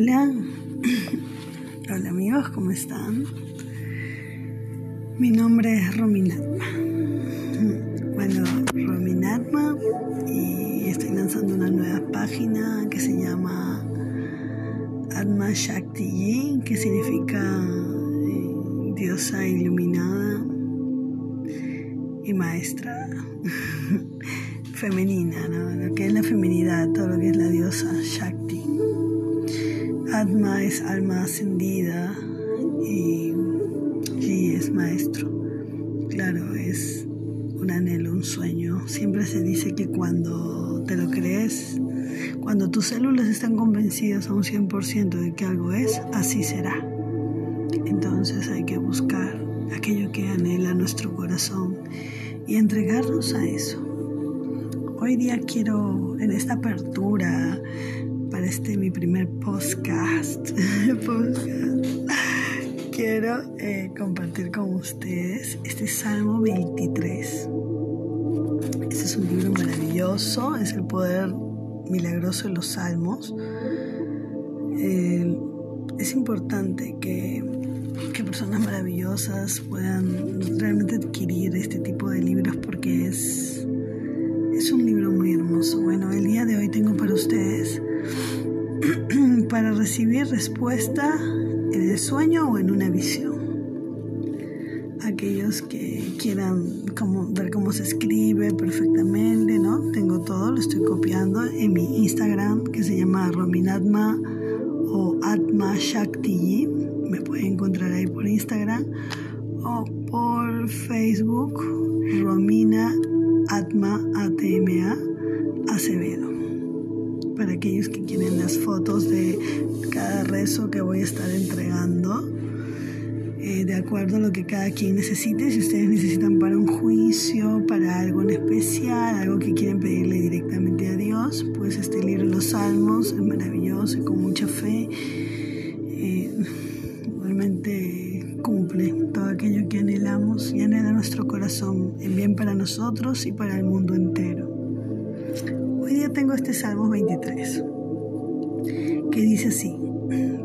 Hola, hola amigos, ¿cómo están? Mi nombre es Rominatma. Bueno, Rominatma y estoy lanzando una nueva página que se llama Atma Shakti, que significa eh, diosa iluminada y maestra femenina, ¿no? Lo que es la feminidad, todo lo que es la diosa Shakti. Atma es alma ascendida y es maestro. Claro, es un anhelo, un sueño. Siempre se dice que cuando te lo crees, cuando tus células están convencidas a un 100% de que algo es, así será. Entonces hay que buscar aquello que anhela nuestro corazón y entregarnos a eso. Hoy día quiero, en esta apertura, para este mi primer podcast, quiero eh, compartir con ustedes este Salmo 23. Este es un libro maravilloso, es el poder milagroso de los salmos. Es importante que, que personas maravillosas puedan realmente adquirir este tipo de libros porque es, es un libro recibir respuesta en el sueño o en una visión. Aquellos que quieran ver cómo se escribe perfectamente, ¿no? Tengo todo, lo estoy copiando en mi Instagram que se llama Rominatma o Atma Shakti. Me pueden encontrar ahí por Instagram o por Facebook Romina Atma ATMA Acevedo para aquellos que quieren las fotos de cada rezo que voy a estar entregando, eh, de acuerdo a lo que cada quien necesite. Si ustedes necesitan para un juicio, para algo en especial, algo que quieren pedirle directamente a Dios, pues este libro Los Salmos es maravilloso y con mucha fe. Eh, realmente cumple todo aquello que anhelamos y anhela nuestro corazón en bien para nosotros y para el mundo entero. Hoy día tengo este Salmo 23, que dice así,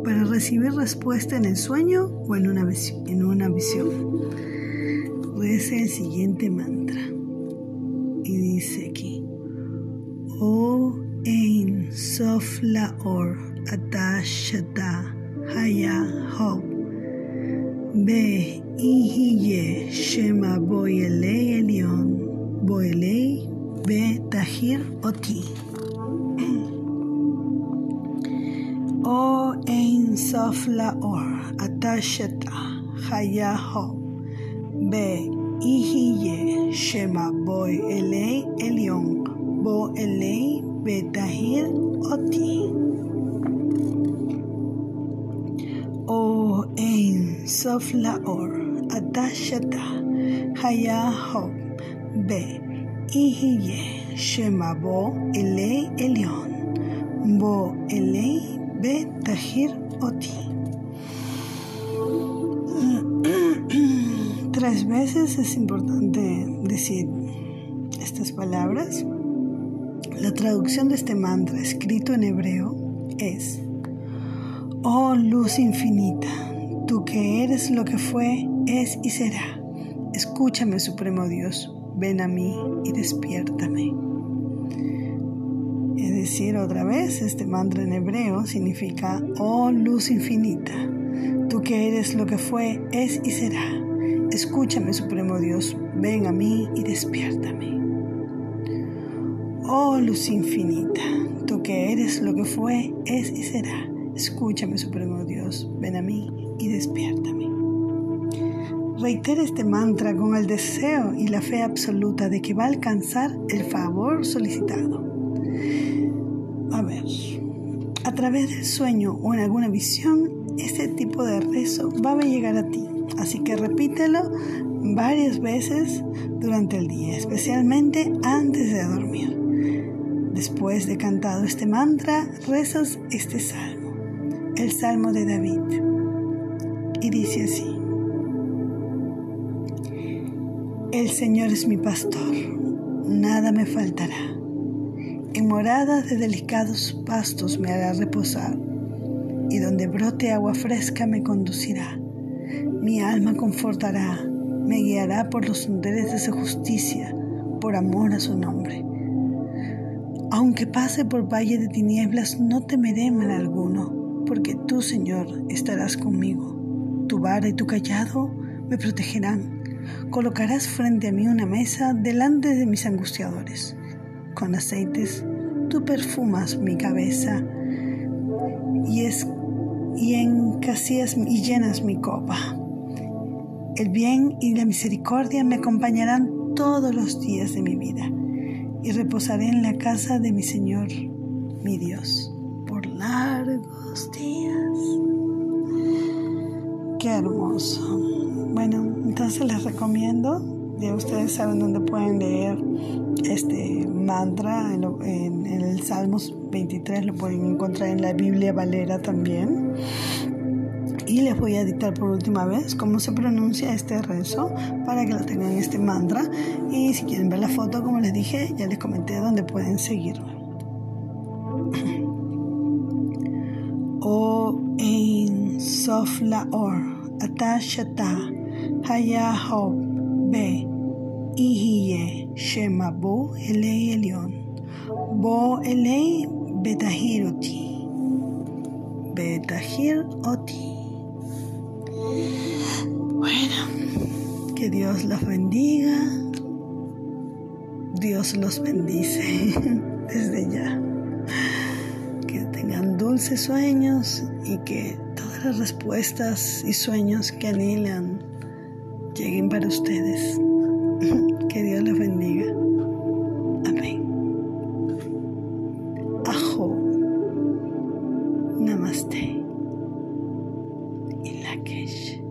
para recibir respuesta en el sueño o en una. En una visión. Reza el siguiente mantra. Y dice aquí, O Ein Sof Laor Atashata Haya Ho Be Ihiye Shema Boyelei Elion Boyelei Tahir Oti. O Ein Sof Laor Atashata Hayaho Be Ihiye Shema Boy Elei Elion Bo Elei Betahir Oti. O Ein Sof Laor Atashata Hayaho Be Ihiye Shema Bo Elei Elion Bo Elei Be Tahir Oti. Tres veces es importante decir estas palabras. La traducción de este mantra escrito en hebreo es, Oh luz infinita, tú que eres lo que fue, es y será. Escúchame, Supremo Dios, ven a mí y despiértame. Es decir, otra vez, este mantra en hebreo significa, oh luz infinita, tú que eres lo que fue, es y será. Escúchame, Supremo Dios, ven a mí y despiértame. Oh luz infinita, tú que eres lo que fue, es y será. Escúchame, Supremo Dios, ven a mí y despiértame. Reitera este mantra con el deseo y la fe absoluta de que va a alcanzar el favor solicitado. A ver, a través del sueño o en alguna visión, este tipo de rezo va a llegar a ti. Así que repítelo varias veces durante el día, especialmente antes de dormir. Después de cantado este mantra, rezas este salmo, el salmo de David. Y dice así. El Señor es mi pastor, nada me faltará. En moradas de delicados pastos me hará reposar y donde brote agua fresca me conducirá. Mi alma confortará, me guiará por los senderos de su justicia, por amor a su nombre. Aunque pase por valle de tinieblas, no temeré mal alguno, porque tú, Señor, estarás conmigo. Tu vara y tu callado me protegerán. Colocarás frente a mí una mesa delante de mis angustiadores. Con aceites tú perfumas mi cabeza y, es, y y llenas mi copa. El bien y la misericordia me acompañarán todos los días de mi vida y reposaré en la casa de mi Señor, mi Dios, por largos días. Qué hermoso. Bueno, entonces les recomiendo, ya ustedes saben dónde pueden leer este mantra en, el Salmos 23, lo pueden encontrar en la Biblia Valera también. Y les voy a editar por última vez cómo se pronuncia este rezo para que lo tengan este mantra. Y si quieren ver la foto, como les dije, ya les comenté dónde pueden seguirme. O Ein Sof Hayahob Be Ihiye Shema Bo Elei Elion Bo Elei Betahir Oti Betahir Oti Bueno, que Dios los bendiga. Dios los bendice desde ya. Que tengan dulces sueños y que todas las respuestas y sueños que anhelan lleguen para ustedes. Que Dios los bendiga. Amén. Ajo. Namaste. Ilakesh.